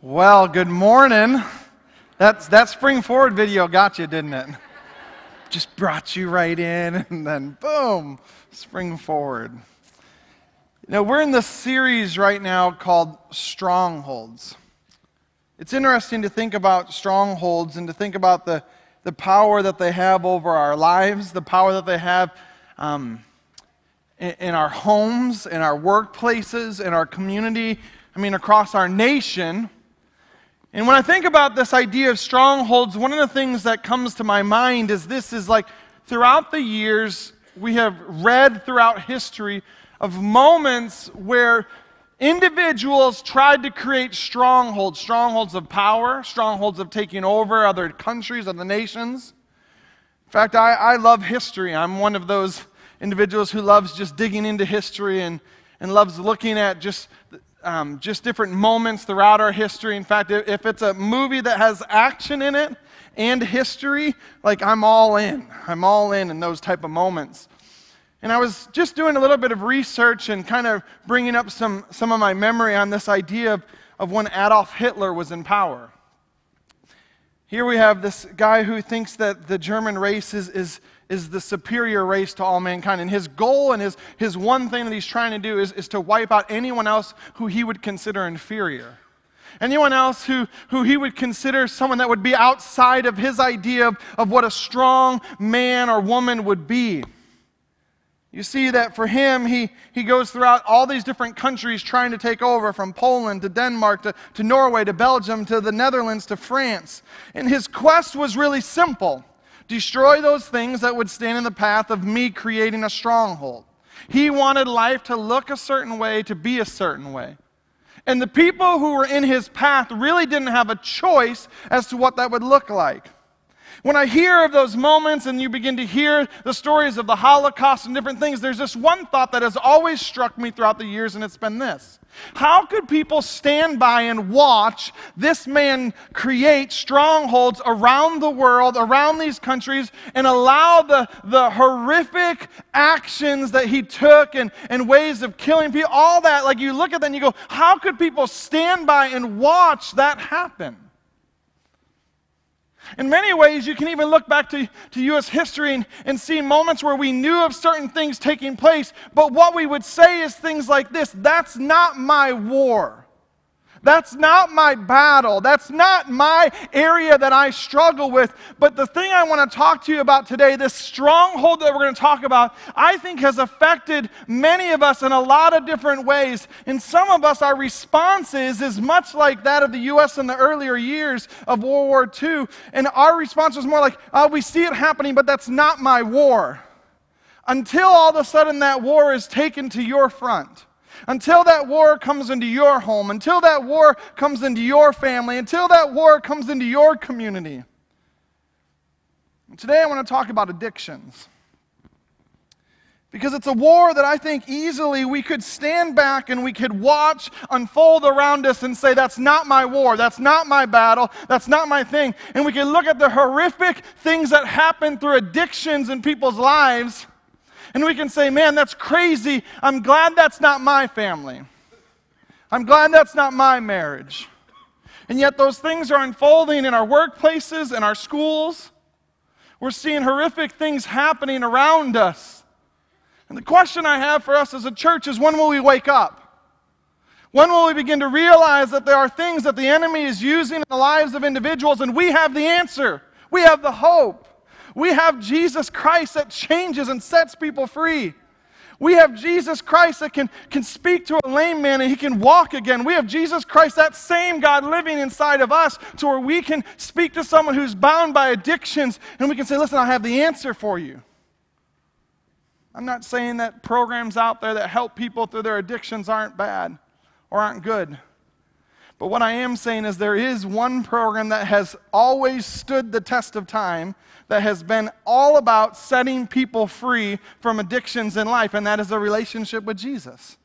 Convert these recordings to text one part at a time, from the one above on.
Well, good morning. That's, that spring forward video got you, didn't it? Just brought you right in, and then boom, spring forward. You know, we're in this series right now called Strongholds. It's interesting to think about strongholds and to think about the, the power that they have over our lives, the power that they have um, in, in our homes, in our workplaces, in our community, I mean, across our nation. And when I think about this idea of strongholds, one of the things that comes to my mind is this is like throughout the years, we have read throughout history of moments where individuals tried to create strongholds, strongholds of power, strongholds of taking over other countries, other nations. In fact, I, I love history. I'm one of those individuals who loves just digging into history and, and loves looking at just um, just different moments throughout our history. In fact, if it's a movie that has action in it and history, like I'm all in. I'm all in in those type of moments. And I was just doing a little bit of research and kind of bringing up some, some of my memory on this idea of, of when Adolf Hitler was in power. Here we have this guy who thinks that the German race is, is is the superior race to all mankind. And his goal and his, his one thing that he's trying to do is, is to wipe out anyone else who he would consider inferior. Anyone else who, who he would consider someone that would be outside of his idea of, of what a strong man or woman would be. You see that for him, he, he goes throughout all these different countries trying to take over from Poland to Denmark to, to Norway to Belgium to the Netherlands to France. And his quest was really simple Destroy those things that would stand in the path of me creating a stronghold. He wanted life to look a certain way, to be a certain way. And the people who were in his path really didn't have a choice as to what that would look like. When I hear of those moments and you begin to hear the stories of the Holocaust and different things, there's this one thought that has always struck me throughout the years, and it's been this. How could people stand by and watch this man create strongholds around the world, around these countries, and allow the, the horrific actions that he took and, and ways of killing people, all that? Like you look at that and you go, how could people stand by and watch that happen? In many ways, you can even look back to, to U.S. history and, and see moments where we knew of certain things taking place, but what we would say is things like this that's not my war. That's not my battle. That's not my area that I struggle with. But the thing I want to talk to you about today, this stronghold that we're going to talk about, I think has affected many of us in a lot of different ways. In some of us, our responses is much like that of the U.S. in the earlier years of World War II. And our response was more like, oh, we see it happening, but that's not my war. Until all of a sudden that war is taken to your front until that war comes into your home, until that war comes into your family, until that war comes into your community. And today I want to talk about addictions. Because it's a war that I think easily we could stand back and we could watch unfold around us and say, That's not my war. That's not my battle. That's not my thing. And we could look at the horrific things that happen through addictions in people's lives and we can say, man, that's crazy. I'm glad that's not my family. I'm glad that's not my marriage. And yet, those things are unfolding in our workplaces, in our schools. We're seeing horrific things happening around us. And the question I have for us as a church is when will we wake up? When will we begin to realize that there are things that the enemy is using in the lives of individuals and we have the answer? We have the hope. We have Jesus Christ that changes and sets people free. We have Jesus Christ that can, can speak to a lame man and he can walk again. We have Jesus Christ, that same God living inside of us, to where we can speak to someone who's bound by addictions and we can say, Listen, I have the answer for you. I'm not saying that programs out there that help people through their addictions aren't bad or aren't good. But what I am saying is there is one program that has always stood the test of time that has been all about setting people free from addictions in life, and that is a relationship with Jesus.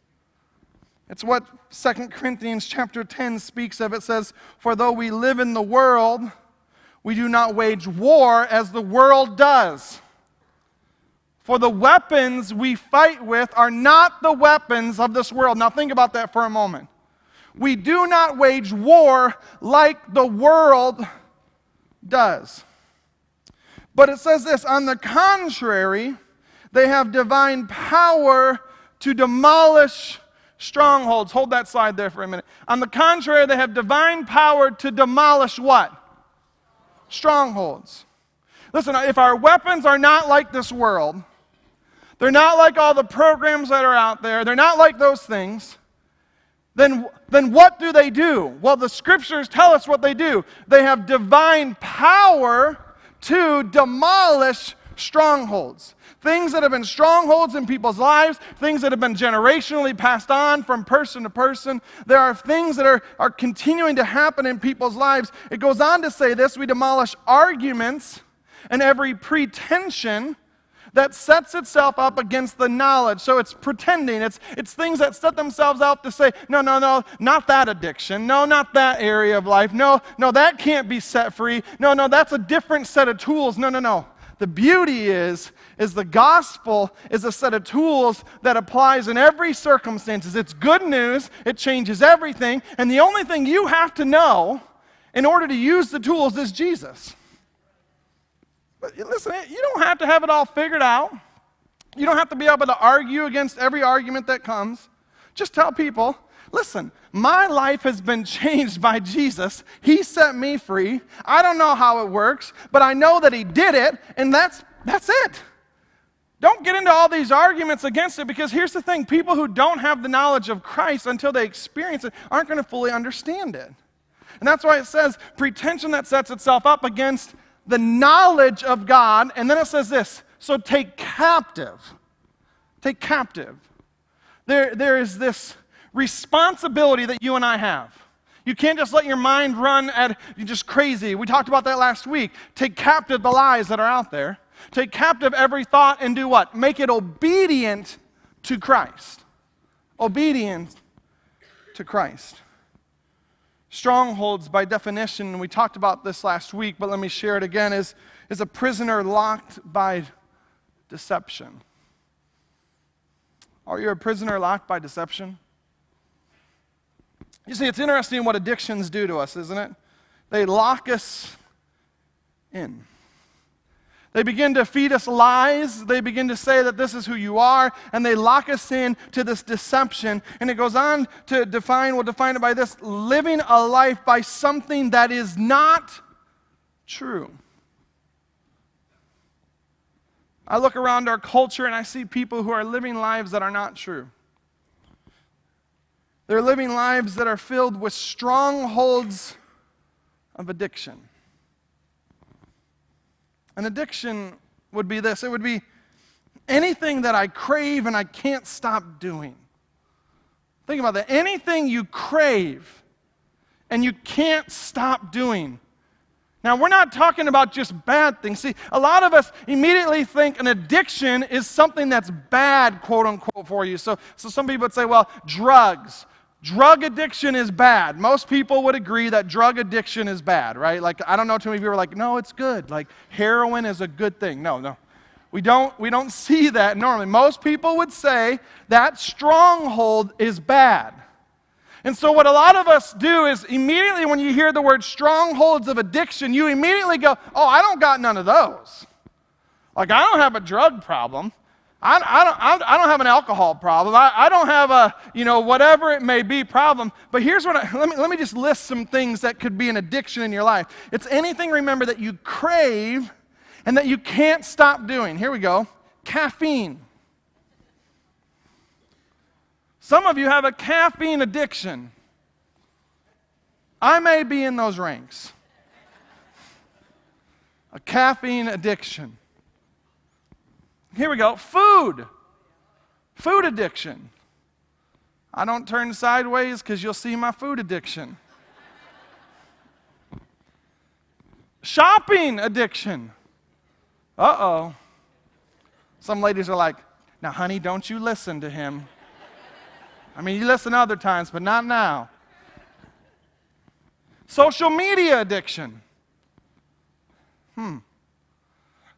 It's what 2 Corinthians chapter 10 speaks of. It says, For though we live in the world, we do not wage war as the world does. For the weapons we fight with are not the weapons of this world. Now, think about that for a moment. We do not wage war like the world does. But it says this on the contrary, they have divine power to demolish strongholds. Hold that slide there for a minute. On the contrary, they have divine power to demolish what? Strongholds. Listen, if our weapons are not like this world, they're not like all the programs that are out there, they're not like those things, then, then what do they do? Well, the scriptures tell us what they do. They have divine power to demolish strongholds. Things that have been strongholds in people's lives, things that have been generationally passed on from person to person. There are things that are, are continuing to happen in people's lives. It goes on to say this we demolish arguments and every pretension that sets itself up against the knowledge. So it's pretending. It's, it's things that set themselves up to say, no, no, no, not that addiction. No, not that area of life. No, no, that can't be set free. No, no, that's a different set of tools. No, no, no. The beauty is, is the gospel is a set of tools that applies in every circumstances. It's good news. It changes everything. And the only thing you have to know in order to use the tools is Jesus. But listen, you don't have to have it all figured out. You don't have to be able to argue against every argument that comes. Just tell people, listen, my life has been changed by Jesus. He set me free. I don't know how it works, but I know that He did it, and that's, that's it. Don't get into all these arguments against it because here's the thing people who don't have the knowledge of Christ until they experience it aren't going to fully understand it. And that's why it says pretension that sets itself up against the knowledge of God. And then it says this so take captive. Take captive. There, there is this responsibility that you and I have. You can't just let your mind run at just crazy. We talked about that last week. Take captive the lies that are out there. Take captive every thought and do what? Make it obedient to Christ. Obedient to Christ. Strongholds, by definition, and we talked about this last week, but let me share it again, is, is a prisoner locked by deception. Oh, Are you a prisoner locked by deception? You see, it's interesting what addictions do to us, isn't it? They lock us in. They begin to feed us lies. They begin to say that this is who you are, and they lock us in to this deception. And it goes on to define, we'll define it by this living a life by something that is not true. I look around our culture and I see people who are living lives that are not true. They're living lives that are filled with strongholds of addiction. An addiction would be this it would be anything that I crave and I can't stop doing. Think about that. Anything you crave and you can't stop doing. Now, we're not talking about just bad things. See, a lot of us immediately think an addiction is something that's bad, quote unquote, for you. So, so some people would say, well, drugs, Drug addiction is bad. Most people would agree that drug addiction is bad, right? Like, I don't know too many people are like, no, it's good. Like, heroin is a good thing. No, no. We don't, we don't see that normally. Most people would say that stronghold is bad. And so, what a lot of us do is immediately when you hear the word strongholds of addiction, you immediately go, Oh, I don't got none of those. Like, I don't have a drug problem. I, I, don't, I don't have an alcohol problem. I, I don't have a, you know, whatever it may be problem. But here's what I, let me, let me just list some things that could be an addiction in your life. It's anything, remember, that you crave and that you can't stop doing. Here we go caffeine. Some of you have a caffeine addiction. I may be in those ranks. A caffeine addiction. Here we go food. Food addiction. I don't turn sideways because you'll see my food addiction. Shopping addiction. Uh oh. Some ladies are like, now, honey, don't you listen to him. I mean, you listen other times, but not now. Social media addiction. Hmm.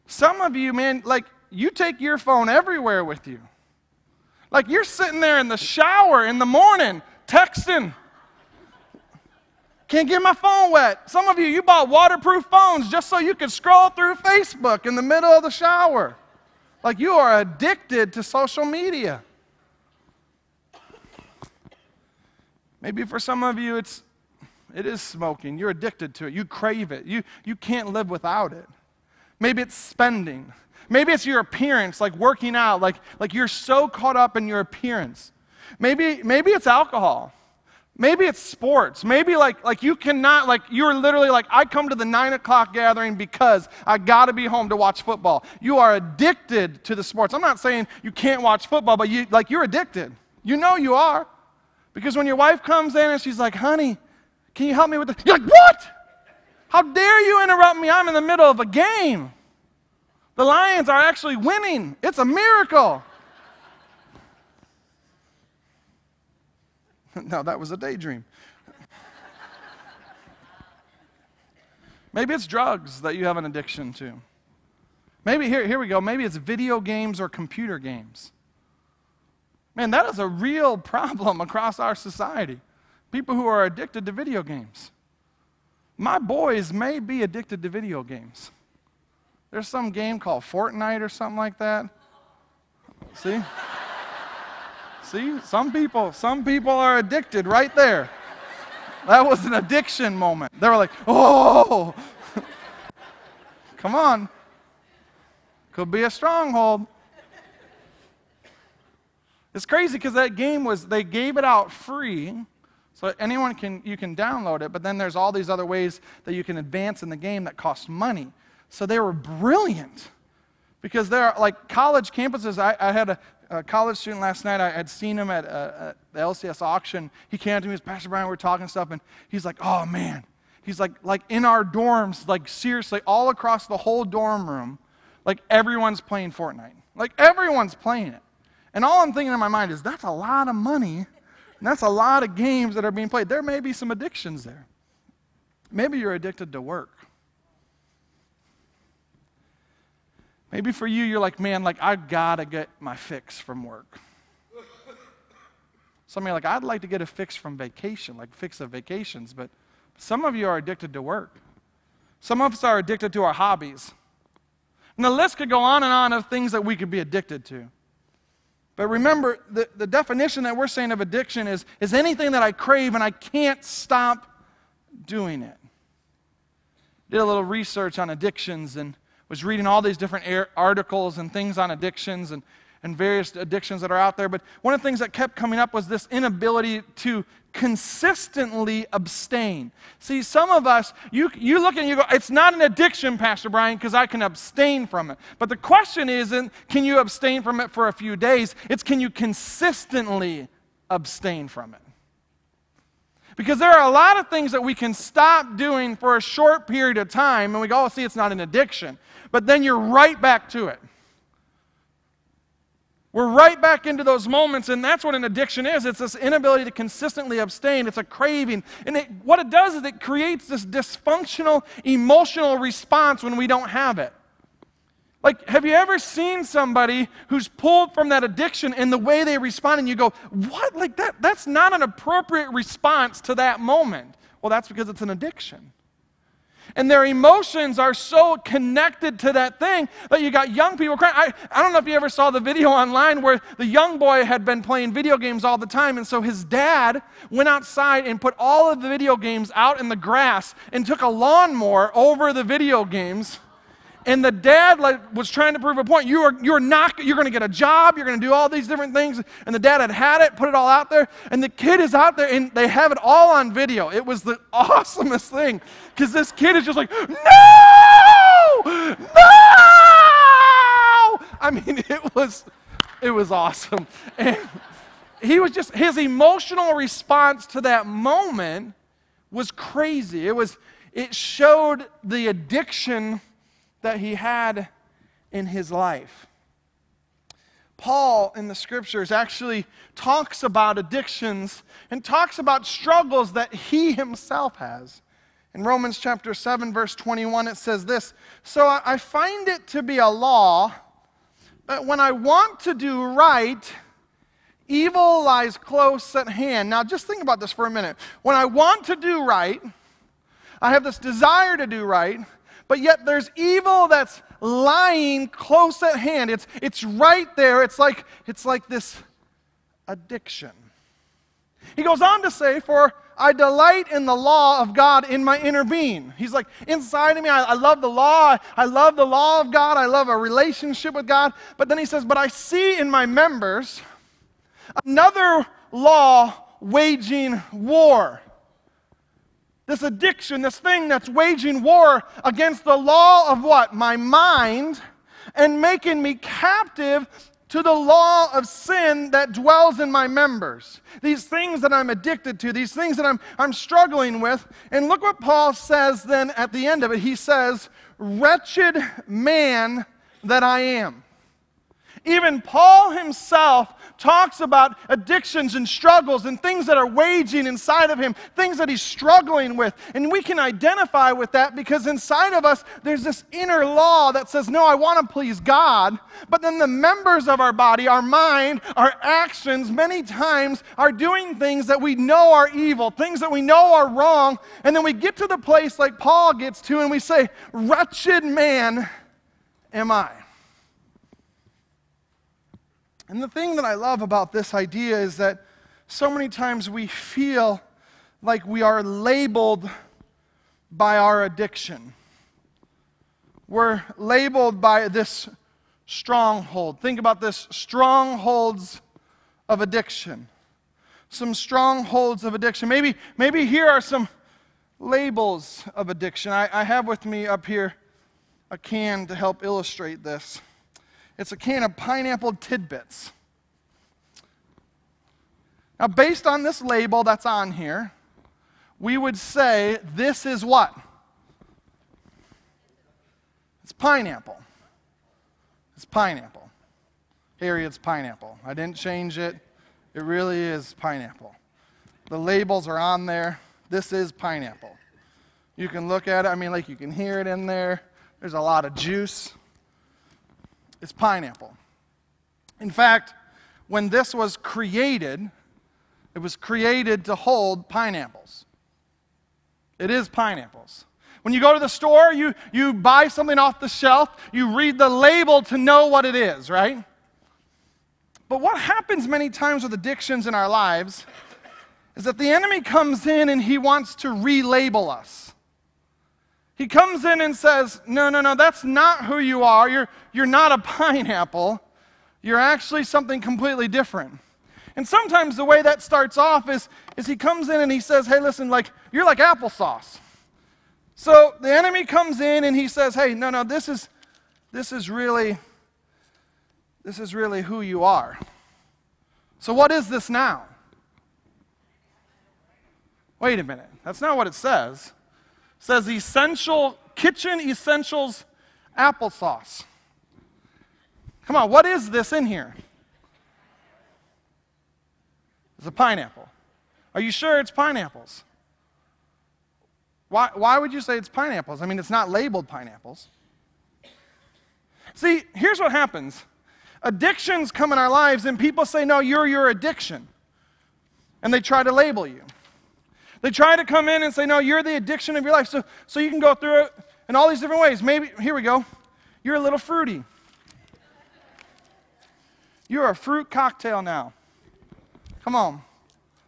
Some of you, man, like, you take your phone everywhere with you. Like you're sitting there in the shower in the morning texting. Can't get my phone wet. Some of you, you bought waterproof phones just so you could scroll through Facebook in the middle of the shower. Like you are addicted to social media. Maybe for some of you, it's, it is smoking. You're addicted to it. You crave it. You, you can't live without it. Maybe it's spending. Maybe it's your appearance, like working out, like, like you're so caught up in your appearance. Maybe, maybe it's alcohol. Maybe it's sports. Maybe like, like you cannot, like you're literally like, I come to the nine o'clock gathering because I got to be home to watch football. You are addicted to the sports. I'm not saying you can't watch football, but you, like you're addicted. You know you are. Because when your wife comes in and she's like, honey, can you help me with this? You're like, what? How dare you interrupt me? I'm in the middle of a game. The Lions are actually winning. It's a miracle. no, that was a daydream. Maybe it's drugs that you have an addiction to. Maybe, here, here we go, maybe it's video games or computer games. Man, that is a real problem across our society. People who are addicted to video games. My boys may be addicted to video games. There's some game called Fortnite or something like that. See? See, some people, some people are addicted right there. That was an addiction moment. They were like, oh, come on. Could be a stronghold. It's crazy because that game was, they gave it out free. So anyone can, you can download it, but then there's all these other ways that you can advance in the game that cost money. So they were brilliant because there are like college campuses. I, I had a, a college student last night. I had seen him at, uh, the LCS auction. He came to me, as Pastor Brian, we were talking stuff, and he's like, oh man. He's like, like in our dorms, like seriously, all across the whole dorm room, like everyone's playing Fortnite. Like everyone's playing it. And all I'm thinking in my mind is that's a lot of money. And that's a lot of games that are being played. There may be some addictions there. Maybe you're addicted to work. Maybe for you, you're like, man, like I gotta get my fix from work. Some of you are like, I'd like to get a fix from vacation, like fix of vacations, but some of you are addicted to work. Some of us are addicted to our hobbies. And the list could go on and on of things that we could be addicted to. But remember, the, the definition that we're saying of addiction is, is anything that I crave and I can't stop doing it. Did a little research on addictions and was reading all these different articles and things on addictions and, and various addictions that are out there. But one of the things that kept coming up was this inability to consistently abstain. See, some of us, you, you look and you go, it's not an addiction, Pastor Brian, because I can abstain from it. But the question isn't, can you abstain from it for a few days? It's, can you consistently abstain from it? Because there are a lot of things that we can stop doing for a short period of time, and we go, oh, see, it's not an addiction. But then you're right back to it. We're right back into those moments, and that's what an addiction is. It's this inability to consistently abstain. It's a craving. And it, what it does is it creates this dysfunctional emotional response when we don't have it. Like, have you ever seen somebody who's pulled from that addiction and the way they respond, and you go, What? Like, that, that's not an appropriate response to that moment. Well, that's because it's an addiction. And their emotions are so connected to that thing that you got young people crying. I, I don't know if you ever saw the video online where the young boy had been playing video games all the time, and so his dad went outside and put all of the video games out in the grass and took a lawnmower over the video games and the dad like was trying to prove a point. You are you're not you're going to get a job you're going to do all these different things. And the dad had had it put it all out there. And the kid is out there and they have it all on video. It was the awesomest thing. Because this kid is just like no! No! I mean it was it was awesome. And he was just his emotional response to that moment was crazy. It was it showed the addiction that he had in his life. Paul in the scriptures actually talks about addictions and talks about struggles that he himself has. In Romans chapter 7, verse 21, it says this So I find it to be a law that when I want to do right, Evil lies close at hand. Now, just think about this for a minute. When I want to do right, I have this desire to do right, but yet there's evil that's lying close at hand. It's, it's right there. It's like, it's like this addiction. He goes on to say, For I delight in the law of God in my inner being. He's like, inside of me, I, I, love the law. I love the law of God. I love a relationship with God. But then he says, But I see in my members another law waging war. This addiction, this thing that's waging war against the law of what? My mind and making me captive to the law of sin that dwells in my members. These things that I'm addicted to, these things that I'm, I'm struggling with. And look what Paul says then at the end of it. He says, Wretched man that I am. Even Paul himself talks about addictions and struggles and things that are waging inside of him, things that he's struggling with. And we can identify with that because inside of us, there's this inner law that says, No, I want to please God. But then the members of our body, our mind, our actions, many times are doing things that we know are evil, things that we know are wrong. And then we get to the place like Paul gets to, and we say, Wretched man am I. And the thing that I love about this idea is that so many times we feel like we are labeled by our addiction. We're labeled by this stronghold. Think about this strongholds of addiction. Some strongholds of addiction. Maybe, maybe here are some labels of addiction. I, I have with me up here a can to help illustrate this. It's a can of pineapple tidbits. Now, based on this label that's on here, we would say this is what? It's pineapple. It's pineapple. Harriet's pineapple. I didn't change it. It really is pineapple. The labels are on there. This is pineapple. You can look at it. I mean, like you can hear it in there. There's a lot of juice is pineapple. In fact, when this was created, it was created to hold pineapples. It is pineapples. When you go to the store, you, you buy something off the shelf, you read the label to know what it is, right? But what happens many times with addictions in our lives is that the enemy comes in and he wants to relabel us. He comes in and says, No, no, no, that's not who you are. You're, you're not a pineapple. You're actually something completely different. And sometimes the way that starts off is, is he comes in and he says, Hey, listen, like, you're like applesauce. So the enemy comes in and he says, Hey, no, no, this is, this is really, this is really who you are. So what is this now? Wait a minute. That's not what it says says essential kitchen essentials applesauce. Come on, what is this in here? It's a pineapple. Are you sure it's pineapples? Why, why would you say it's pineapples? I mean, it's not labeled pineapples. See, here's what happens addictions come in our lives, and people say, No, you're your addiction. And they try to label you. They try to come in and say, no, you're the addiction of your life. So, so you can go through it in all these different ways. Maybe, here we go. You're a little fruity. You're a fruit cocktail now. Come on.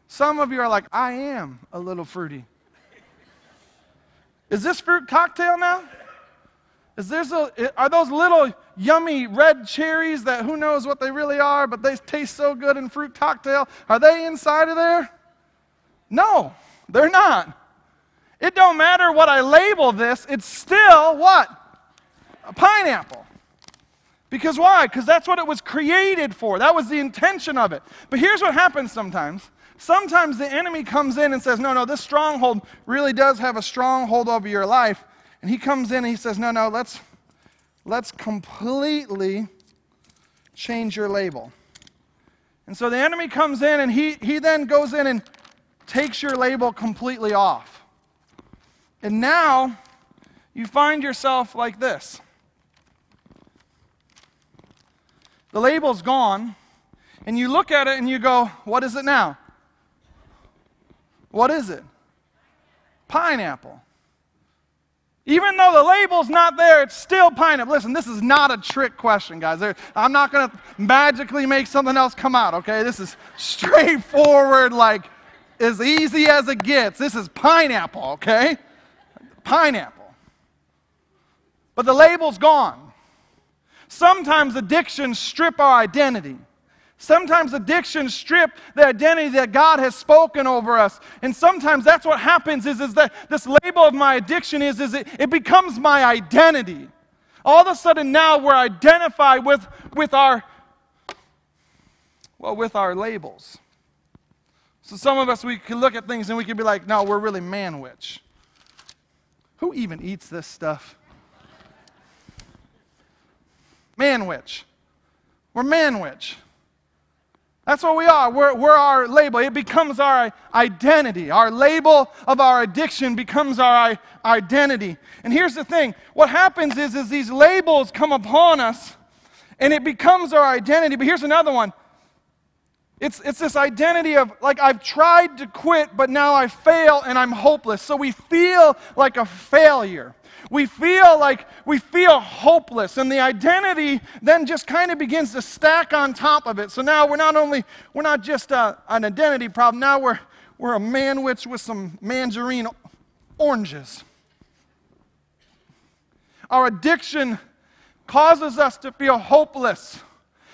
Some of you are like, I am a little fruity. Is this fruit cocktail now? Is this a, are those little yummy red cherries that who knows what they really are, but they taste so good in fruit cocktail? Are they inside of there? No. They're not. It don't matter what I label this, it's still what? A pineapple. Because why? Because that's what it was created for. That was the intention of it. But here's what happens sometimes. Sometimes the enemy comes in and says, No, no, this stronghold really does have a stronghold over your life. And he comes in and he says, No, no, let's, let's completely change your label. And so the enemy comes in and he, he then goes in and takes your label completely off. And now you find yourself like this the label's gone, and you look at it and you go, What is it now? What is it? Pineapple. Even though the label's not there, it's still pineapple. Listen, this is not a trick question, guys. I'm not going to magically make something else come out, okay? This is straightforward, like as easy as it gets. This is pineapple, okay? Pineapple. But the label's gone. Sometimes addictions strip our identity. Sometimes addictions strip the identity that God has spoken over us. And sometimes that's what happens is, is that this label of my addiction is, is it, it becomes my identity. All of a sudden now we're identified with, with our well, with our labels. So some of us we can look at things and we can be like, no, we're really manwich. Who even eats this stuff? Manwich. We're manwich. That's what we are. We're, we're our label. It becomes our identity. Our label of our addiction becomes our identity. And here's the thing what happens is, is these labels come upon us and it becomes our identity. But here's another one it's, it's this identity of like I've tried to quit, but now I fail and I'm hopeless. So we feel like a failure. We feel like we feel hopeless. And the identity then just kind of begins to stack on top of it. So now we're not only we're not just a, an identity problem. Now we're we're a manwich with some mandarin oranges. Our addiction causes us to feel hopeless.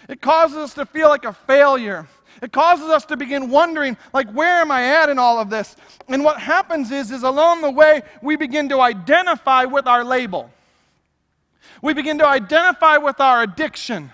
It causes us to feel like a failure it causes us to begin wondering, like, where am I at in all of this? And what happens is, is along the way, we begin to identify with our label. We begin to identify with our addiction.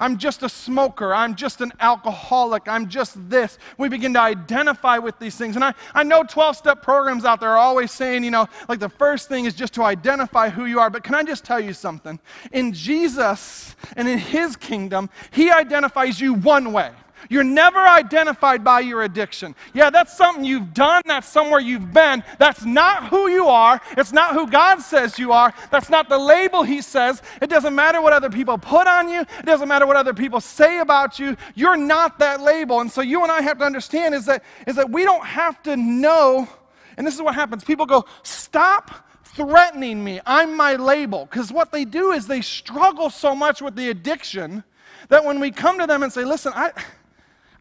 I'm just a smoker. I'm just an alcoholic. I'm just this. We begin to identify with these things. And I, I know 12 step programs out there are always saying, you know, like the first thing is just to identify who you are. But can I just tell you something? In Jesus and in His kingdom, He identifies you one way. You're never identified by your addiction. Yeah, that's something you've done, that's somewhere you've been. That's not who you are. It's not who God says you are. That's not the label He says. It doesn't matter what other people put on you, it doesn't matter what other people say about you. You're not that label. And so you and I have to understand is that, is that we don't have to know, and this is what happens. People go, stop threatening me. I'm my label. Because what they do is they struggle so much with the addiction that when we come to them and say, listen, I.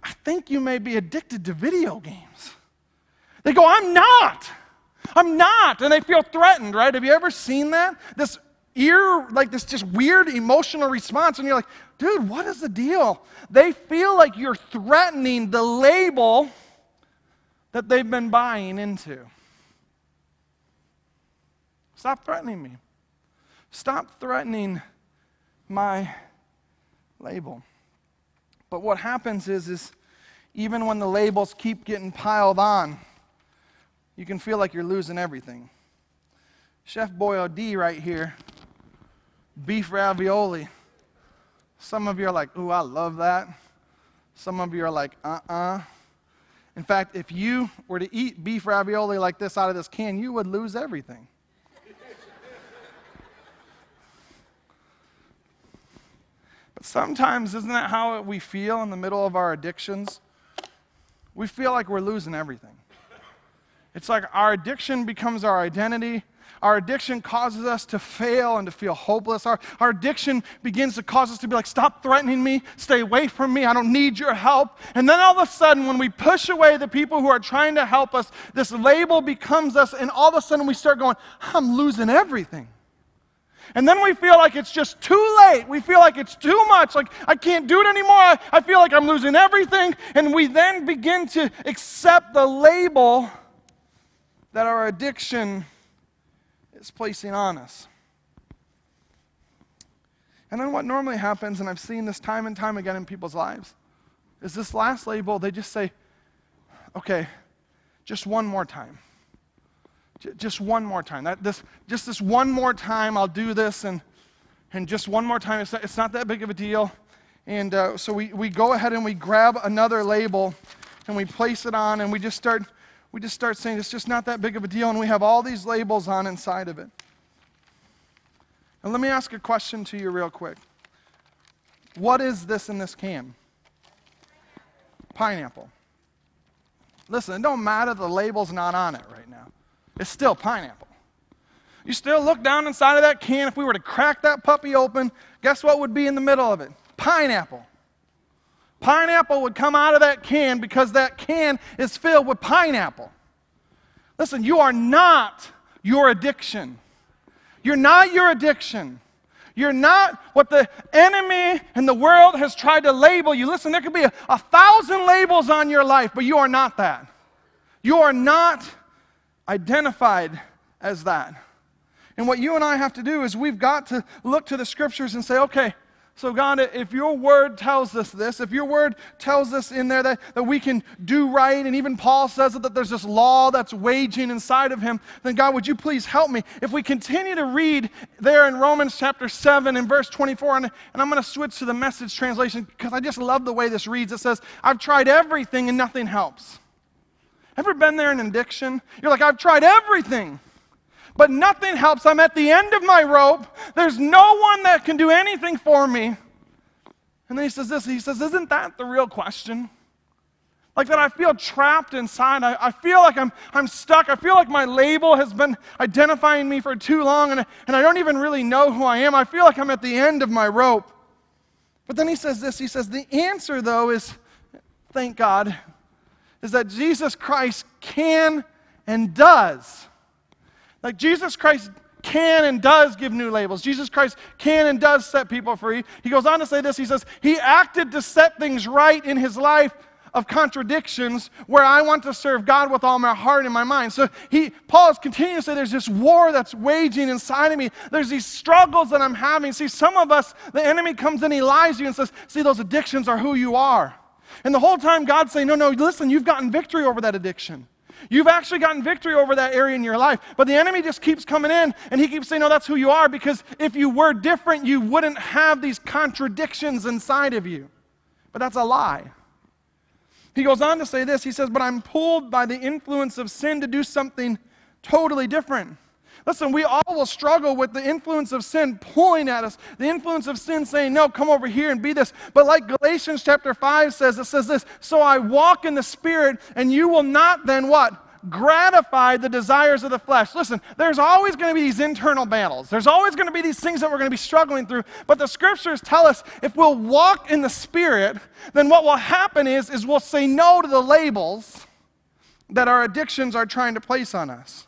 I think you may be addicted to video games. They go, I'm not. I'm not. And they feel threatened, right? Have you ever seen that? This ear, like this just weird emotional response. And you're like, dude, what is the deal? They feel like you're threatening the label that they've been buying into. Stop threatening me. Stop threatening my label. But what happens is, is even when the labels keep getting piled on, you can feel like you're losing everything. Chef Boyardee right here, beef ravioli. Some of you are like, ooh, I love that. Some of you are like, uh uh-uh. uh In fact, if you were to eat beef ravioli like this out of this can, you would lose everything. Sometimes, isn't that how we feel in the middle of our addictions? we feel like we're losing everything. It's like our addiction becomes our identity. Our addiction causes us to fail and to feel hopeless. Our, our addiction begins to cause us to be like, stop threatening me, stay away from me, I don't need your help. And then all of a sudden, when we push away the people who are trying to help us, this label becomes us, and all of a sudden we start going, I'm losing everything. And then we feel like it's just too late. We feel like it's too much. Like, I can't do it anymore. I, feel like I'm losing everything. And we then begin to accept the label that our addiction is placing on us. And then what normally happens, and I've seen this time and time again in people's lives, is this last label, they just say, okay, just one more time just one more time. That, this, just this one more time, I'll do this, and, and just one more time. It's not, it's not that big of a deal. And uh, so we, we go ahead and we grab another label and we place it on, and we just start we just start saying it's just not that big of a deal, and we have all these labels on inside of it. And let me ask a question to you real quick. What is this in this can? pineapple. Listen, it don't matter the label's not on it right now. It's still pineapple. You still look down inside of that can. If we were to crack that puppy open, guess what would be in the middle of it? Pineapple. Pineapple would come out of that can because that can is filled with pineapple. Listen, you are not your addiction. You're not your addiction. You're not what the enemy and the world has tried to label you. Listen, there could be a, a thousand labels on your life, but you are not that. You are not identified as that. And what you and I have to do is we've got to look to the scriptures and say, okay, so, God, if your word tells us this, if your word tells us in there that, that we can do right, and even Paul says that, there's this law that's waging inside of him, then God, would you please help me? If we continue to read there in Romans chapter 7 and verse 24, and, and I'm going to switch to the message translation because I just love the way this reads. It says, I've tried everything and nothing helps. Ever been there in addiction? You're like, I've tried everything but nothing helps. I'm at the end of my rope. There's no one that can do anything for me. And then he says this he says, Isn't that the real question? Like that I feel trapped inside. I, I feel like I'm, I'm stuck. I feel like my label has been identifying me for too long and, and I don't even really know who I am. I feel like I'm at the end of my rope. But then he says this he says, The answer, though, is thank God, is that Jesus Christ can and does like Jesus Christ can and does give new labels. Jesus Christ can and does set people free. He goes on to say this He says, He acted to set things right in His life of contradictions where I want to serve God with all my heart and my mind. So he Paul is continuing to say there's this war that's waging inside of me. There's these struggles that I'm having. See, some of us, the enemy comes in, he lies to you and says, see, those addictions are who you are. And the whole time God's saying, no, no, listen, you've gotten victory over that addiction. You've actually gotten victory over that area in your life. But the enemy just keeps coming in and he keeps saying, No, that's who you are, because if you were different, you wouldn't have these contradictions inside of you. But that's a lie. He goes on to say this He says, But I'm pulled by the influence of sin to do something totally different. Listen, we all will struggle with the influence of sin pulling at us, the influence of sin saying, No, come over here and be this. But like Galatians chapter 5 says, it says this So I walk in the Spirit, and you will not then what? gratify the desires of the flesh. Listen, there's always going to be these internal battles. There's always going to be these things that we're going to be struggling through. But the scriptures tell us if we'll walk in the spirit, then what will happen is is we'll say no to the labels that our addictions are trying to place on us.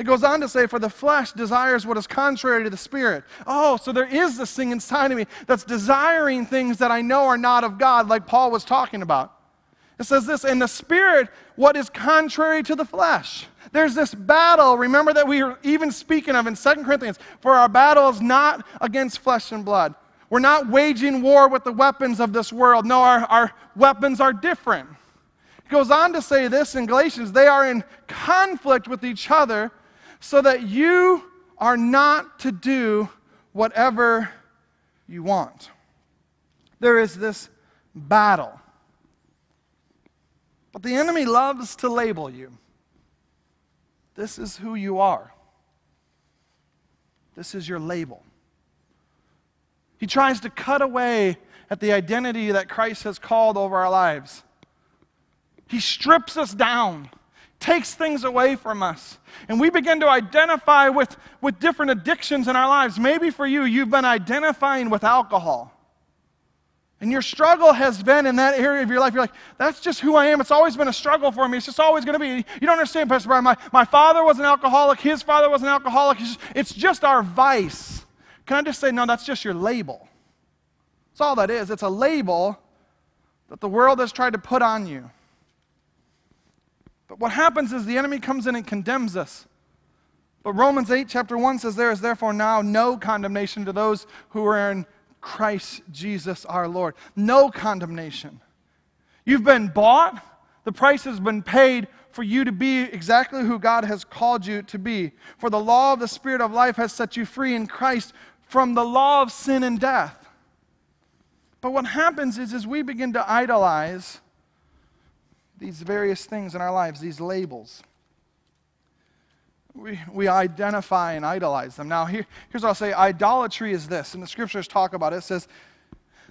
It goes on to say, For the flesh desires what is contrary to the spirit. Oh, so there is this thing inside of me that's desiring things that I know are not of God, like Paul was talking about. It says this, in the spirit, what is contrary to the flesh. There's this battle, remember that we were even speaking of in 2 Corinthians, for our battle is not against flesh and blood. We're not waging war with the weapons of this world. No, our, our weapons are different. It goes on to say this in Galatians they are in conflict with each other so that you are not to do whatever you want. There is this battle. But the enemy loves to label you. This is who you are. This is your label. He tries to cut away at the identity that Christ has called over our lives. He strips us down takes things away from us. And we begin to identify with, with different addictions in our lives. Maybe for you, you've been identifying with alcohol. And your struggle has been in that area of your life. You're like, that's just who I am. It's always been a struggle for me. It's just always going to be. You don't understand, Pastor Brian. My, my father was an alcoholic. His father was an alcoholic. It's just, it's just our vice. Can I just say, no, that's just your label. That's all that is. It's a label that the world has tried to put on you. But what happens is the enemy comes in and condemns us. But Romans 8, chapter 1 says, There is therefore now no condemnation to those who are in Christ Jesus our Lord. No condemnation. You've been bought, the price has been paid for you to be exactly who God has called you to be. For the law of the Spirit of life has set you free in Christ from the law of sin and death. But what happens is, as we begin to idolize these various things in our lives, these labels. We, we identify and idolize them. Now, here, here's what I'll say idolatry is this, and the scriptures talk about it. It says,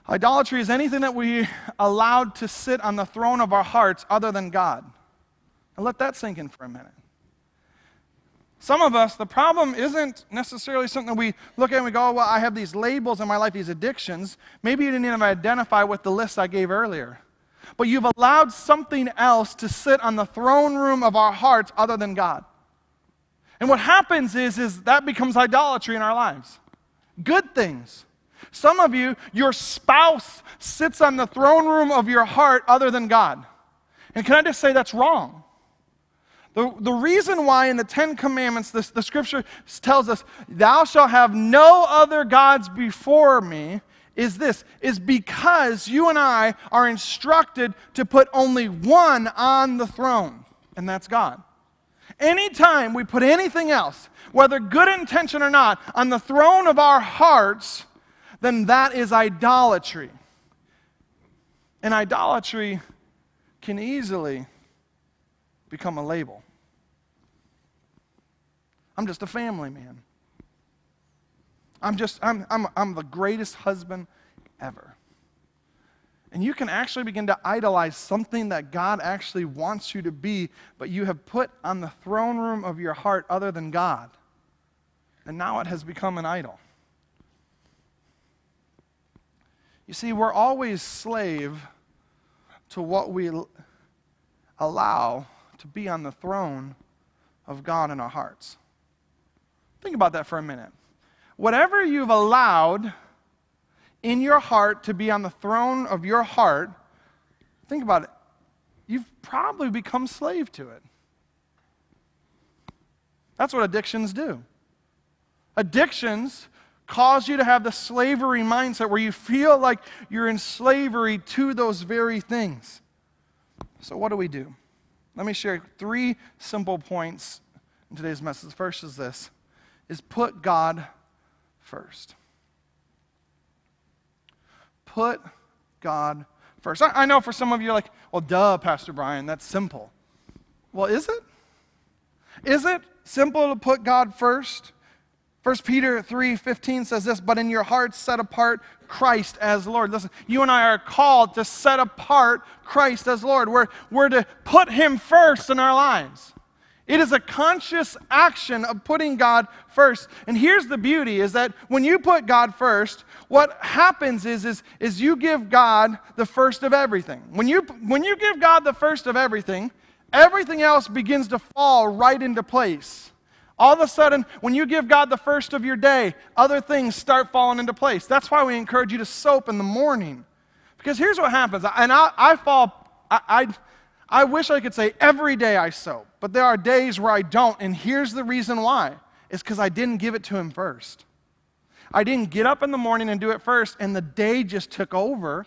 Idolatry is anything that we allowed to sit on the throne of our hearts other than God. And let that sink in for a minute. Some of us, the problem isn't necessarily something we look at and we go, oh, well, I have these labels in my life, these addictions. Maybe you didn't even identify with the list I gave earlier. But you've allowed something else to sit on the throne room of our hearts other than God. And what happens is, is that becomes idolatry in our lives. Good things. Some of you, your spouse sits on the throne room of your heart other than God. And can I just say that's wrong? The, the reason why in the Ten Commandments this, the scripture tells us, Thou shalt have no other gods before me, is this is because you and I are instructed to put only one on the throne, and that's God. Anytime we put anything else, whether good intention or not, on the throne of our hearts, then that is idolatry. And idolatry can easily become a label. I'm just a family man. I'm just, I'm, I'm, I'm the greatest husband ever. And you can actually begin to idolize something that God actually wants you to be, but you have put on the throne room of your heart other than God. And now it has become an idol. You see, we're always slave to what we allow to be on the throne of God in our hearts. Think about that for a minute. Whatever you've allowed in your heart to be on the throne of your heart, think about it. You've probably become slave to it. That's what addictions do. Addictions cause you to have the slavery mindset where you feel like you're in slavery to those very things. So, what do we do? Let me share three simple points in today's message. The first is this is put God first. Put God first. I, I know for some of you, like, well, duh, Pastor Brian, that's simple. Well, is it? Is it simple to put God first? 1 Peter 3:15 says this, but in your hearts set apart Christ as Lord. Listen, you and I are called to set apart Christ as Lord. We're, we're to put him first in our lives. It is a conscious action of putting God first. And here's the beauty is that when you put God first, what happens is, is, is you give God the first of everything. When you, when you give God the first of everything, everything else begins to fall right into place. All of a sudden, when you give God the first of your day, other things start falling into place. That's why we encourage you to soap in the morning. Because here's what happens, and I, I fall, I, I I wish I could say every day I soap, but there are days where I don't, and here's the reason why. It's because I didn't give it to him first. I didn't get up in the morning and do it first, and the day just took over.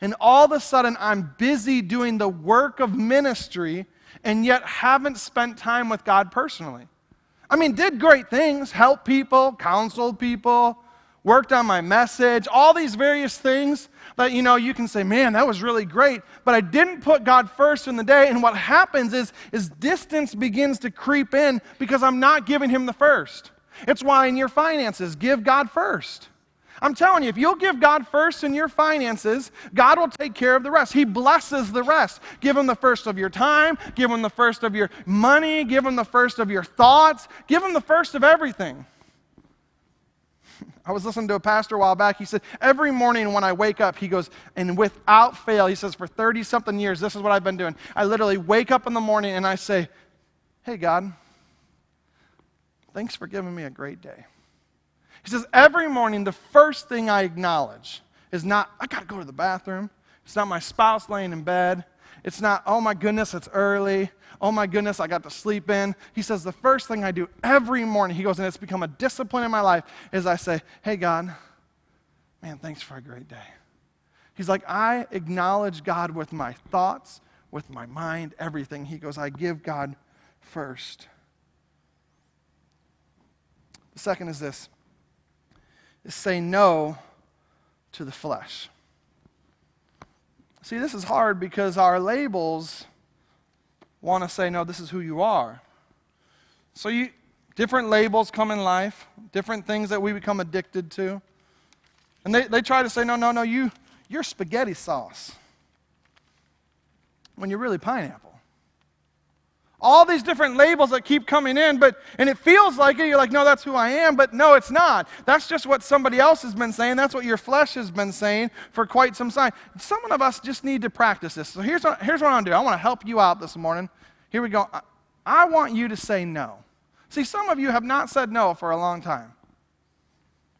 And all of a sudden, I'm busy doing the work of ministry and yet haven't spent time with God personally. I mean, did great things, helped people, counseled people, worked on my message, all these various things that, you know, you can say, man, that was really great, but I didn't put God first in the day. And what happens is, is distance begins to creep in because I'm not giving Him the first. It's why in your finances, give God first. I'm telling you, if you'll give God first in your finances, God will take care of the rest. He blesses the rest. Give Him the first of your time, give Him the first of your money, give Him the first of your thoughts, give Him the first of everything. I was listening to a pastor a while back. He said, Every morning when I wake up, he goes, and without fail, he says, for 30 something years, this is what I've been doing. I literally wake up in the morning and I say, Hey, God, thanks for giving me a great day. He says, Every morning, the first thing I acknowledge is not, I got to go to the bathroom. It's not my spouse laying in bed. It's not, oh my goodness, it's early oh my goodness, I got to sleep in. He says, the first thing I do every morning, he goes, and it's become a discipline in my life, is I say, hey, God, man, thanks for a great day. He's like, I acknowledge God with my thoughts, with my mind, everything. He goes, I give God first. The second is this is say no to the flesh. See, this is hard because our labels want to say, no, this is who you are. So you, different labels come in life, different things that we become addicted to. And they, they try to say, no, no, no, you, you're spaghetti sauce when you're really pineapple. All these different labels that keep coming in, but and it feels like it. You're like, no, that's who I am, but no, it's not. That's just what somebody else has been saying. That's what your flesh has been saying for quite some time. Some of us just need to practice this. So here's what, here's what I'm do. I want to help you out this morning. Here we go. I, I want you to say no. See, some of you have not said no for a long time.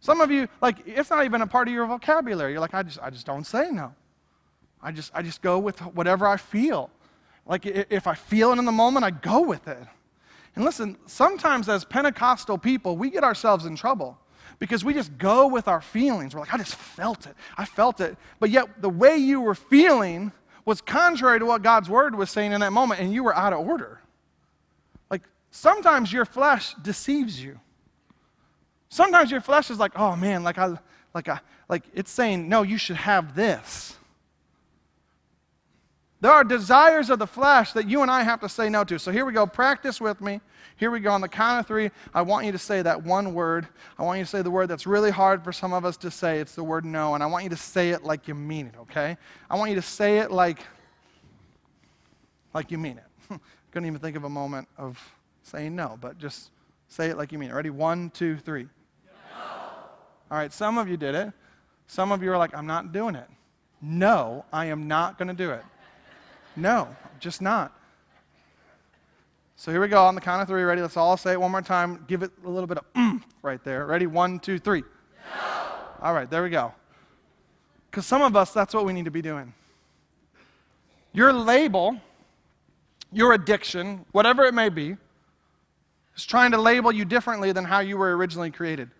Some of you, like, it's not even a part of your vocabulary. You're like, I just, I just don't say no. I just, I just go with whatever I feel. Like, if I feel it in the moment, I go with it. And listen, sometimes as Pentecostal people, we get ourselves in trouble because we just go with our feelings. We're like, I just felt it. I felt it. But yet, the way you were feeling was contrary to what God's word was saying in that moment, and you were out of order. Like, sometimes your flesh deceives you. Sometimes your flesh is like, oh man, like I, like I, like it's saying, no, you should have this. There are desires of the flesh that you and I have to say no to. So here we go. Practice with me. Here we go. On the count of three, I want you to say that one word. I want you to say the word that's really hard for some of us to say. It's the word no. And I want you to say it like you mean it, okay? I want you to say it like, like you mean it. Couldn't even think of a moment of saying no, but just say it like you mean it. Ready? One, two, three. No. All right, some of you did it. Some of you are like, I'm not doing it. No, I am not going to do it. No, just not. So here we go on the count of three. Ready? Let's all say it one more time. Give it a little bit of mm right there. Ready? One, two, three. No. All right, there we go. Because some of us, that's what we need to be doing. Your label, your addiction, whatever it may be, is trying to label you differently than how you were originally created.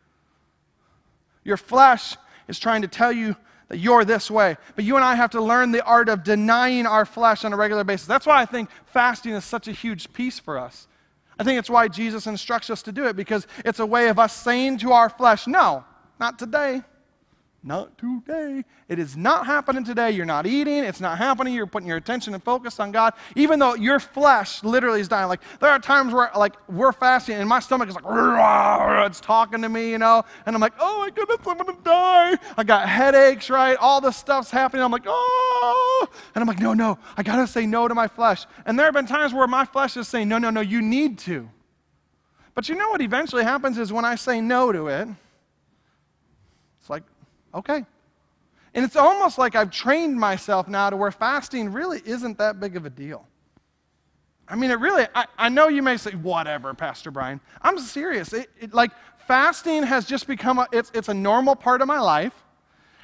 Your flesh is trying to tell you that you're this way. But you and I have to learn the art of denying our flesh on a regular basis. That's why I think fasting is such a huge piece for us. I think it's why Jesus instructs us to do it because it's a way of us saying to our flesh, no, not today. Not today. It is not happening today. You're not eating. It's not happening. You're putting your attention and focus on God, even though your flesh literally is dying. Like there are times where like we're fasting and my stomach is like it's talking to me, you know, and I'm like, oh my goodness, I'm gonna die. I got headaches, right? All this stuff's happening. I'm like, oh, and I'm like, no, no, I gotta say no to my flesh. And there have been times where my flesh is saying, no, no, no, you need to. But you know what eventually happens is when I say no to it, Okay. And it's almost like I've trained myself now to where fasting really isn't that big of a deal. I mean, it really, I, I know you may say, whatever, Pastor Brian. I'm serious. It, it, like, fasting has just become a, it's, it's a normal part of my life.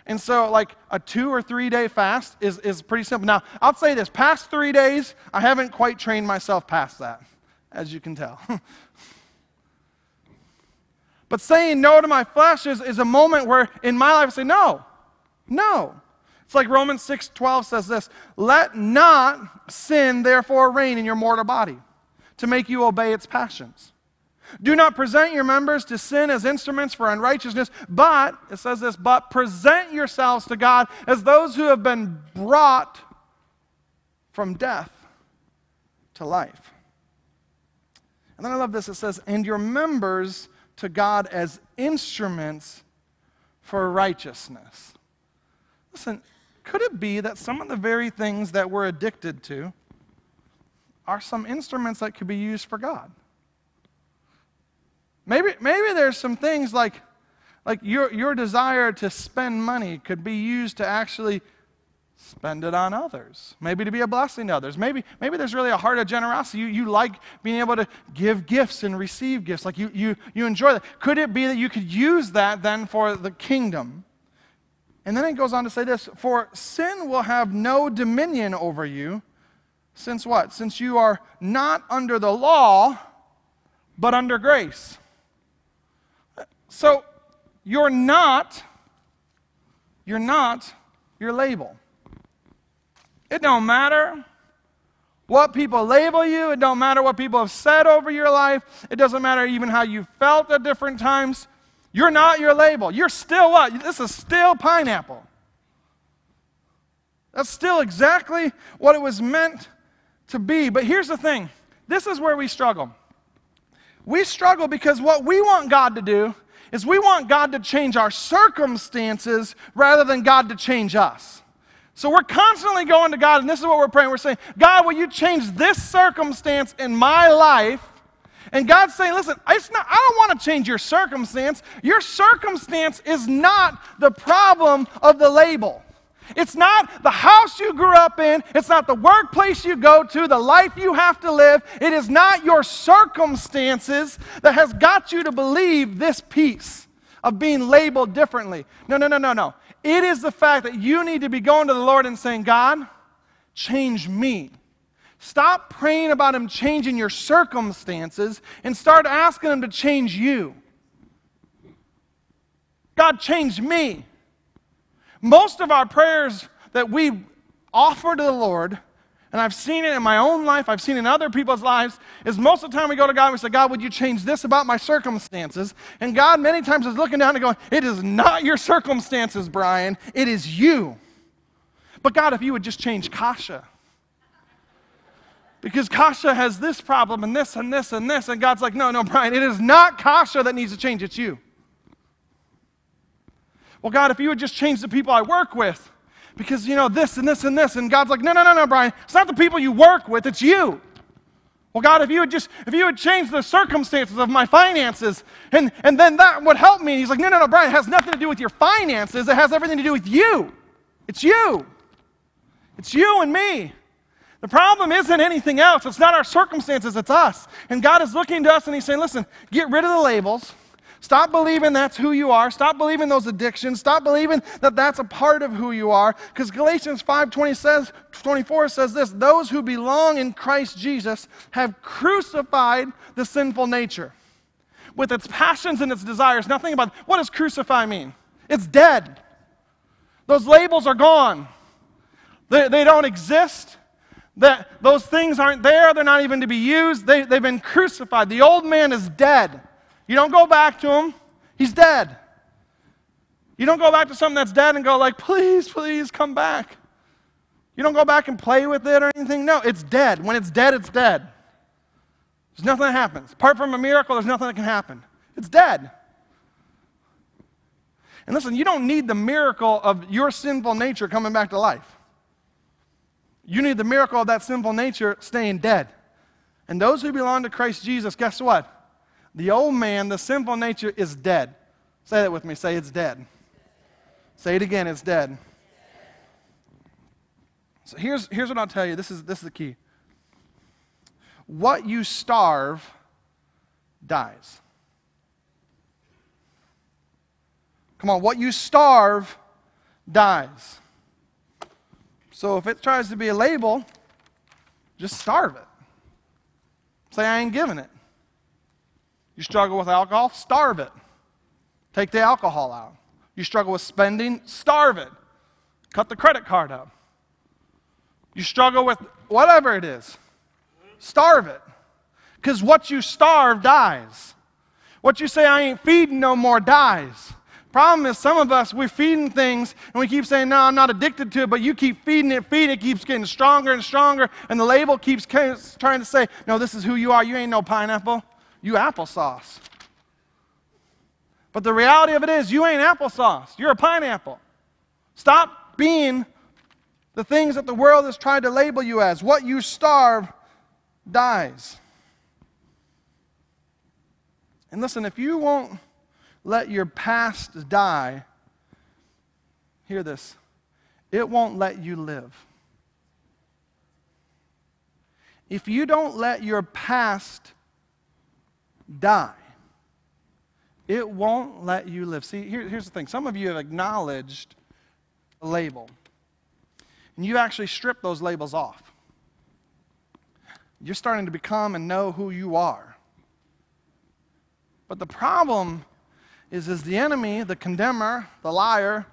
And so, like, a two or three day fast is, is pretty simple. Now, I'll say this past three days, I haven't quite trained myself past that, as you can tell. But saying no to my flesh is, is a moment where in my life I say, no, no. It's like Romans 6 12 says this Let not sin therefore reign in your mortal body to make you obey its passions. Do not present your members to sin as instruments for unrighteousness, but, it says this, but present yourselves to God as those who have been brought from death to life. And then I love this it says, and your members to God as instruments for righteousness. Listen, could it be that some of the very things that we're addicted to are some instruments that could be used for God? Maybe, maybe there's some things like, like your, your desire to spend money could be used to actually spend it on others. Maybe to be a blessing to others. Maybe maybe there's really a heart of generosity. You, you like being able to give gifts and receive gifts. Like you, you you enjoy that. Could it be that you could use that then for the kingdom? And then it goes on to say this for sin will have no dominion over you. Since what? Since you are not under the law but under grace. So you're not you're not your label it don't matter what people label you. It don't matter what people have said over your life. It doesn't matter even how you felt at different times. You're not your label. You're still what? This is still pineapple. That's still exactly what it was meant to be. But here's the thing this is where we struggle. We struggle because what we want God to do is we want God to change our circumstances rather than God to change us. So we're constantly going to God, and this is what we're praying. We're saying, God, will you change this circumstance in my life? And God's saying, listen, it's not, I don't want to change your circumstance. Your circumstance is not the problem of the label. It's not the house you grew up in. It's not the workplace you go to, the life you have to live. It is not your circumstances that has got you to believe this piece of being labeled differently. No, no, no, no, no. It is the fact that you need to be going to the Lord and saying, God, change me. Stop praying about Him changing your circumstances and start asking Him to change you. God, change me. Most of our prayers that we offer to the Lord, and I've seen it in my own life, I've seen it in other people's lives, is most of the time we go to God and we say, God, would you change this about my circumstances? And God many times is looking down and going, It is not your circumstances, Brian, it is you. But God, if you would just change Kasha. Because Kasha has this problem and this and this and this. And God's like, no, no, Brian, it is not Kasha that needs to change, it's you. Well, God, if you would just change the people I work with, because, you know, this and this and this. And God's like, no, no, no, no, Brian. It's not the people you work with, it's you. Well, God, if you would just, if you would change the circumstances of my finances, and, and then that would help me. He's like, no, no, no, Brian, it has nothing to do with your finances. It has everything to do with you. It's you. It's you and me. The problem isn't anything else. It's not our circumstances, it's us. And God is looking to us and He's saying, listen, get rid of the labels. Stop believing that's who you are. Stop believing those addictions. Stop believing that that's a part of who you are. Because Galatians 5 says, 24 says this Those who belong in Christ Jesus have crucified the sinful nature with its passions and its desires. Nothing about what does crucify mean? It's dead. Those labels are gone, they, they don't exist. That those things aren't there, they're not even to be used. They, they've been crucified. The old man is dead. You don't go back to him, he's dead. You don't go back to something that's dead and go like, please, please come back. You don't go back and play with it or anything. No, it's dead. When it's dead, it's dead. There's nothing that happens. Apart from a miracle, there's nothing that can happen. It's dead. And listen, you don't need the miracle of your sinful nature coming back to life. You need the miracle of that sinful nature staying dead. And those who belong to Christ Jesus, guess what? The old man, the sinful nature, is dead. Say that with me. Say it's dead. Say it again. It's dead. So here's, here's what I'll tell you. This is, this is the key. What you starve dies. Come on, what you starve dies. So if it tries to be a label, just starve it. Say, I ain't giving it. You struggle with alcohol? Starve it. Take the alcohol out. You struggle with spending? Starve it. Cut the credit card up. You struggle with whatever it is? Starve it. Because what you starve dies. What you say, I ain't feeding no more, dies. Problem is, some of us, we're feeding things and we keep saying, No, I'm not addicted to it, but you keep feeding it, feeding it, keeps getting stronger and stronger, and the label keeps trying to say, No, this is who you are. You ain't no pineapple you applesauce. But the reality of it is, you ain't applesauce. You're a pineapple. Stop being the things that the world has tried to label you as. What you starve dies. And listen, if you won't let your past die, hear this, it won't let you live. If you don't let your past die. It won't let you live. See, here, here's the thing some of you have acknowledged a label, and you actually strip those labels off. You're starting to become and know who you are. But the problem is, is the enemy, the condemner, the liar,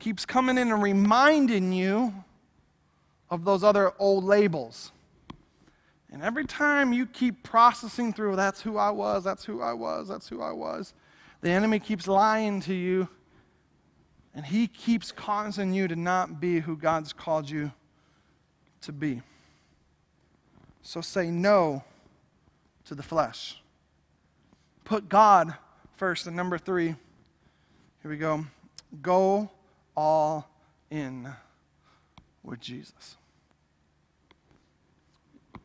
keeps coming in and reminding you of those other old labels. And every time you keep processing through, that's who I was, that's who I was, that's who I was, the enemy keeps lying to you. And he keeps causing you to not be who God's called you to be. So say no to the flesh. Put God first. And number three, here we go. Go all in with Jesus.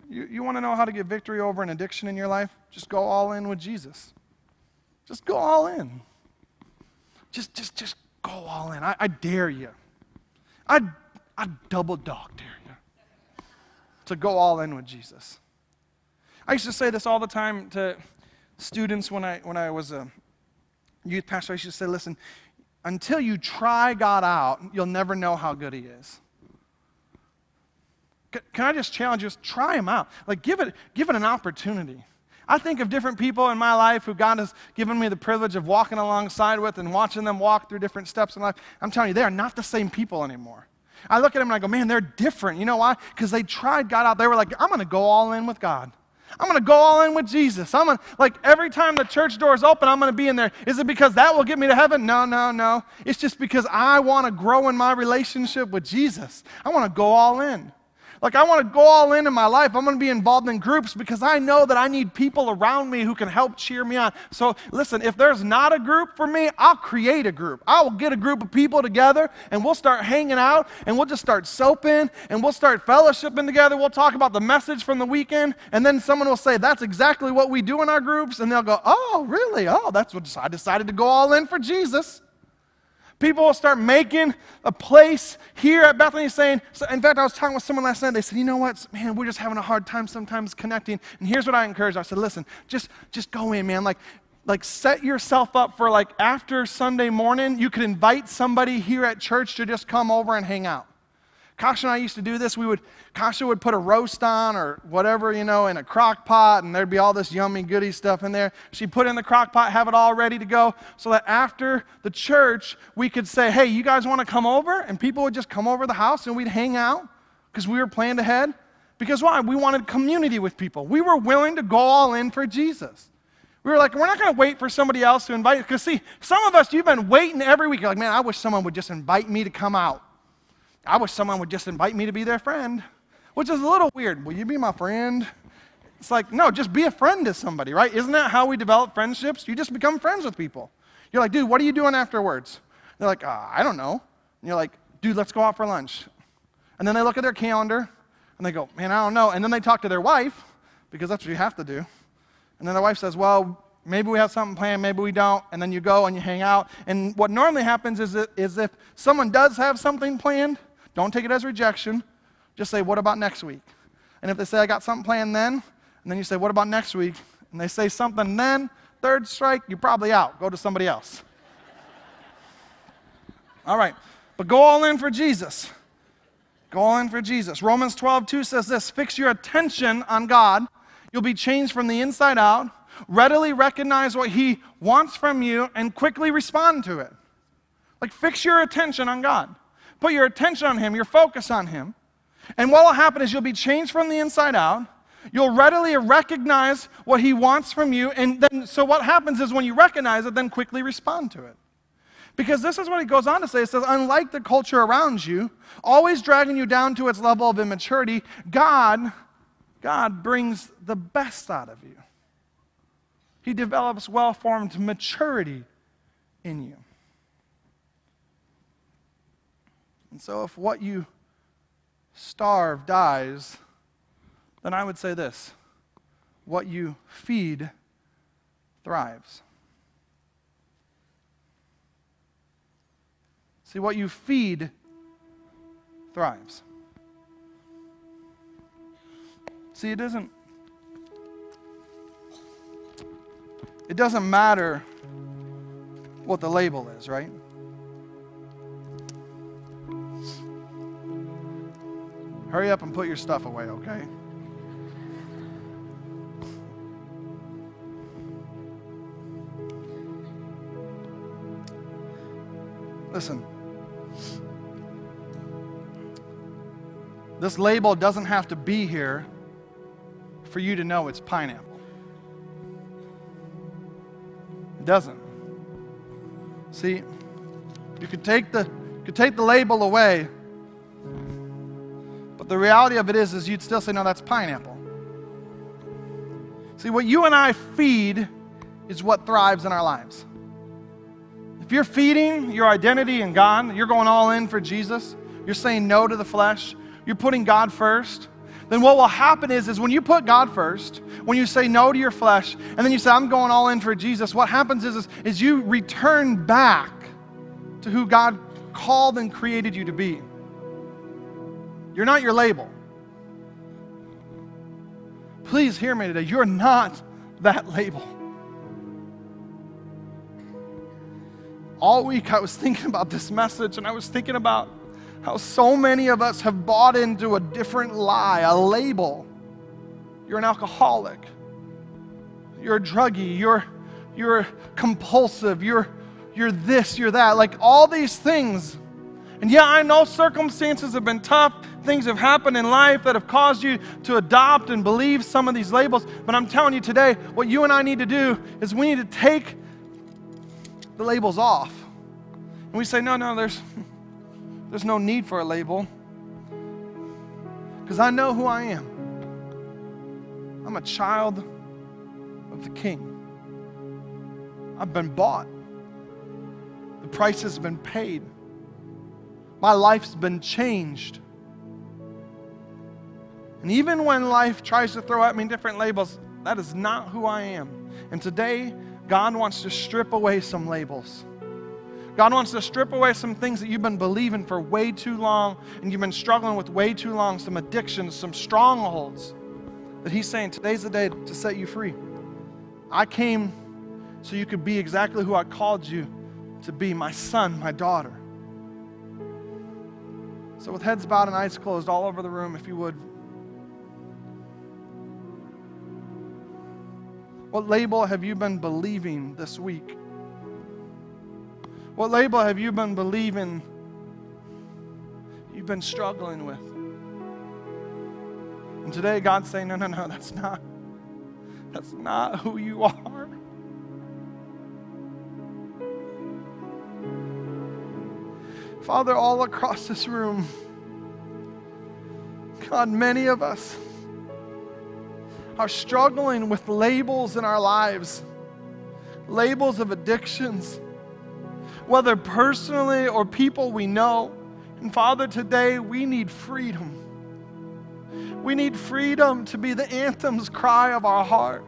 You, you want to know how to get victory over an addiction in your life? Just go all in with Jesus. Just go all in. Just, just, just go all in. I, I dare you. I, I double dog dare you to go all in with Jesus. I used to say this all the time to students when I, when I was a youth pastor. I used to say, listen, until you try God out, you'll never know how good He is. Can I just challenge you? Try them out. Like, give it, give it an opportunity. I think of different people in my life who God has given me the privilege of walking alongside with and watching them walk through different steps in life. I'm telling you, they are not the same people anymore. I look at them and I go, man, they're different. You know why? Because they tried God out. They were like, I'm going to go all in with God. I'm going to go all in with Jesus. I'm gonna, like every time the church doors open, I'm going to be in there. Is it because that will get me to heaven? No, no, no. It's just because I want to grow in my relationship with Jesus. I want to go all in. Like, I want to go all in in my life. I'm going to be involved in groups because I know that I need people around me who can help cheer me on. So, listen, if there's not a group for me, I'll create a group. I will get a group of people together and we'll start hanging out and we'll just start soaping and we'll start fellowshipping together. We'll talk about the message from the weekend. And then someone will say, That's exactly what we do in our groups. And they'll go, Oh, really? Oh, that's what I decided to go all in for Jesus. People will start making a place here at Bethany saying, so in fact, I was talking with someone last night. They said, you know what, man, we're just having a hard time sometimes connecting. And here's what I encourage. I said, listen, just, just go in, man. Like, like set yourself up for like after Sunday morning, you could invite somebody here at church to just come over and hang out. Kasha and I used to do this. We would, Kasha would put a roast on or whatever, you know, in a crock pot, and there'd be all this yummy goody stuff in there. She'd put in the crock pot, have it all ready to go, so that after the church, we could say, hey, you guys want to come over? And people would just come over the house and we'd hang out because we were planned ahead. Because why? We wanted community with people. We were willing to go all in for Jesus. We were like, we're not going to wait for somebody else to invite us. Because, see, some of us, you've been waiting every week. You're like, man, I wish someone would just invite me to come out. I wish someone would just invite me to be their friend, which is a little weird. Will you be my friend? It's like, no, just be a friend to somebody, right? Isn't that how we develop friendships? You just become friends with people. You're like, dude, what are you doing afterwards? They're like, uh, I don't know. And you're like, dude, let's go out for lunch. And then they look at their calendar and they go, man, I don't know. And then they talk to their wife because that's what you have to do. And then their wife says, well, maybe we have something planned, maybe we don't. And then you go and you hang out. And what normally happens is, is if someone does have something planned, don't take it as rejection. Just say, What about next week? And if they say, I got something planned then, and then you say, What about next week? And they say something then, third strike, you're probably out. Go to somebody else. all right. But go all in for Jesus. Go all in for Jesus. Romans 12, 2 says this Fix your attention on God. You'll be changed from the inside out. Readily recognize what He wants from you and quickly respond to it. Like, fix your attention on God. Put your attention on Him, your focus on Him. And what will happen is you'll be changed from the inside out. You'll readily recognize what He wants from you. And then, so what happens is when you recognize it, then quickly respond to it. Because this is what he goes on to say. It says, unlike the culture around you, always dragging you down to its level of immaturity, God, God brings the best out of you. He develops well formed maturity in you. And so, if what you starve dies, then I would say this what you feed thrives. See, what you feed thrives. See, it doesn't. It doesn't matter what the label is, right? Hurry up and put your stuff away, okay? Listen. This label doesn't have to be here for you to know it's pineapple. It doesn't. See, you could take the, could take the label away the reality of it is, is you'd still say, no, that's pineapple. See, what you and I feed is what thrives in our lives. If you're feeding your identity in God, you're going all in for Jesus, you're saying no to the flesh, you're putting God first, then what will happen is, is when you put God first, when you say no to your flesh, and then you say, I'm going all in for Jesus, what happens is, is, is you return back to who God called and created you to be. You're not your label. Please hear me today. You're not that label. All week I was thinking about this message and I was thinking about how so many of us have bought into a different lie, a label. You're an alcoholic. You're a druggie. You're, you're compulsive. You're, you're this, you're that. Like all these things. And yeah, I know circumstances have been tough. Things have happened in life that have caused you to adopt and believe some of these labels. But I'm telling you today, what you and I need to do is we need to take the labels off. And we say, no, no, there's, there's no need for a label. Because I know who I am. I'm a child of the King. I've been bought. The price has been paid. My life's been changed. And even when life tries to throw at me different labels, that is not who I am. And today, God wants to strip away some labels. God wants to strip away some things that you've been believing for way too long and you've been struggling with way too long, some addictions, some strongholds. That He's saying, today's the day to set you free. I came so you could be exactly who I called you to be my son, my daughter. So, with heads bowed and eyes closed all over the room, if you would. What label have you been believing this week? What label have you been believing you've been struggling with? And today God's saying, no, no, no, that's not, that's not who you are. Father, all across this room, God, many of us are struggling with labels in our lives, labels of addictions, whether personally or people we know. And Father, today we need freedom. We need freedom to be the anthem's cry of our heart.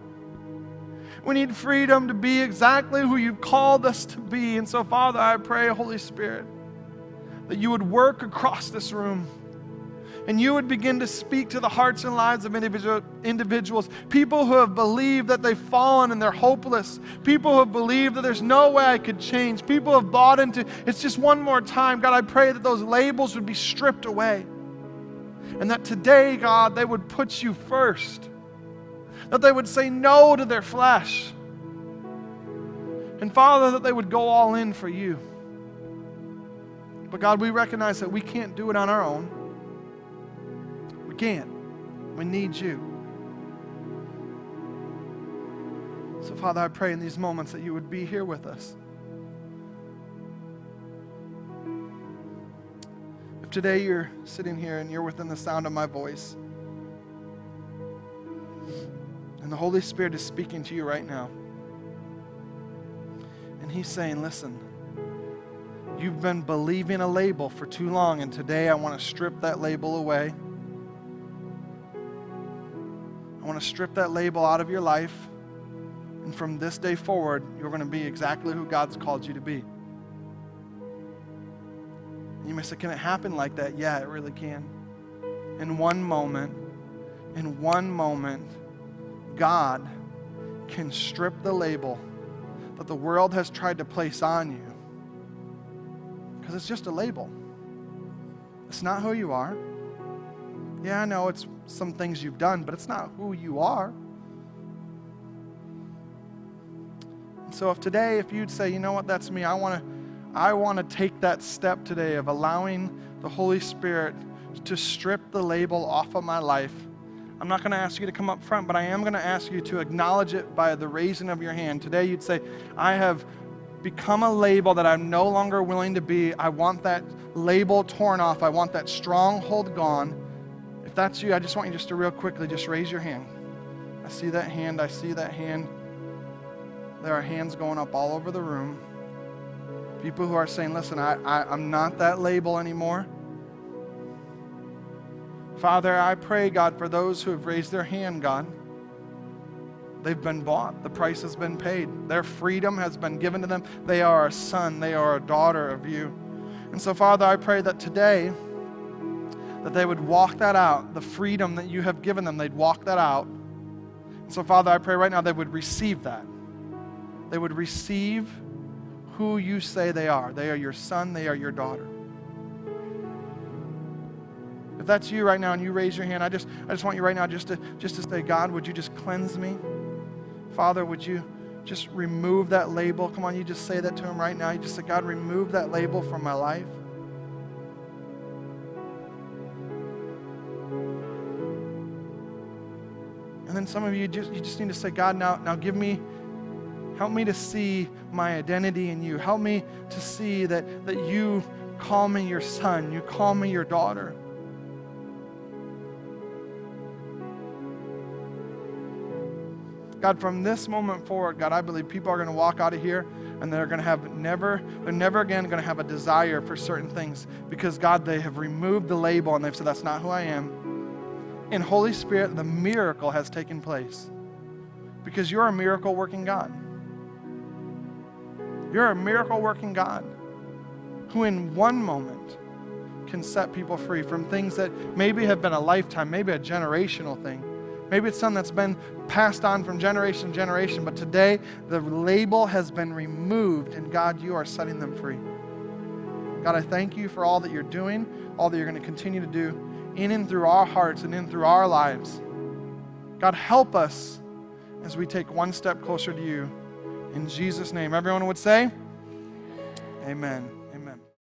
We need freedom to be exactly who you've called us to be. And so, Father, I pray, Holy Spirit, that you would work across this room and you would begin to speak to the hearts and lives of individual, individuals, people who have believed that they've fallen and they're hopeless, people who have believed that there's no way I could change, people have bought into it's just one more time. God, I pray that those labels would be stripped away. And that today, God, they would put you first. That they would say no to their flesh. And Father, that they would go all in for you. But God, we recognize that we can't do it on our own. Can't. We need you. So, Father, I pray in these moments that you would be here with us. If today you're sitting here and you're within the sound of my voice, and the Holy Spirit is speaking to you right now, and He's saying, Listen, You've been believing a label for too long, and today I want to strip that label away. To strip that label out of your life. And from this day forward, you're going to be exactly who God's called you to be. You may say, Can it happen like that? Yeah, it really can. In one moment, in one moment, God can strip the label that the world has tried to place on you because it's just a label. It's not who you are. Yeah, I know it's some things you've done, but it's not who you are. So if today, if you'd say, you know what, that's me, I want to I want to take that step today of allowing the Holy Spirit to strip the label off of my life. I'm not going to ask you to come up front, but I am going to ask you to acknowledge it by the raising of your hand. Today, you'd say, I have become a label that I'm no longer willing to be. I want that label torn off. I want that stronghold gone. If that's you, I just want you just to real quickly just raise your hand. I see that hand. I see that hand. There are hands going up all over the room. People who are saying, listen, I, I, I'm not that label anymore. Father, I pray, God, for those who have raised their hand, God. They've been bought. The price has been paid. Their freedom has been given to them. They are a son, they are a daughter of you. And so, Father, I pray that today, that they would walk that out, the freedom that you have given them, they'd walk that out. And so, Father, I pray right now they would receive that. They would receive who you say they are. They are your son, they are your daughter. If that's you right now and you raise your hand, I just, I just want you right now just to, just to say, God, would you just cleanse me? Father, would you just remove that label? Come on, you just say that to him right now. You just say, God, remove that label from my life. And then some of you just, you just need to say, God, now, now give me, help me to see my identity in you. Help me to see that, that you call me your son, you call me your daughter. God, from this moment forward, God, I believe people are going to walk out of here and they're going to have never, they're never again going to have a desire for certain things because, God, they have removed the label and they've said, that's not who I am. In Holy Spirit, the miracle has taken place because you're a miracle working God. You're a miracle working God who, in one moment, can set people free from things that maybe have been a lifetime, maybe a generational thing Maybe it's something that's been passed on from generation to generation, but today the label has been removed, and God, you are setting them free. God, I thank you for all that you're doing, all that you're going to continue to do in and through our hearts and in through our lives. God, help us as we take one step closer to you. In Jesus' name. Everyone would say, Amen.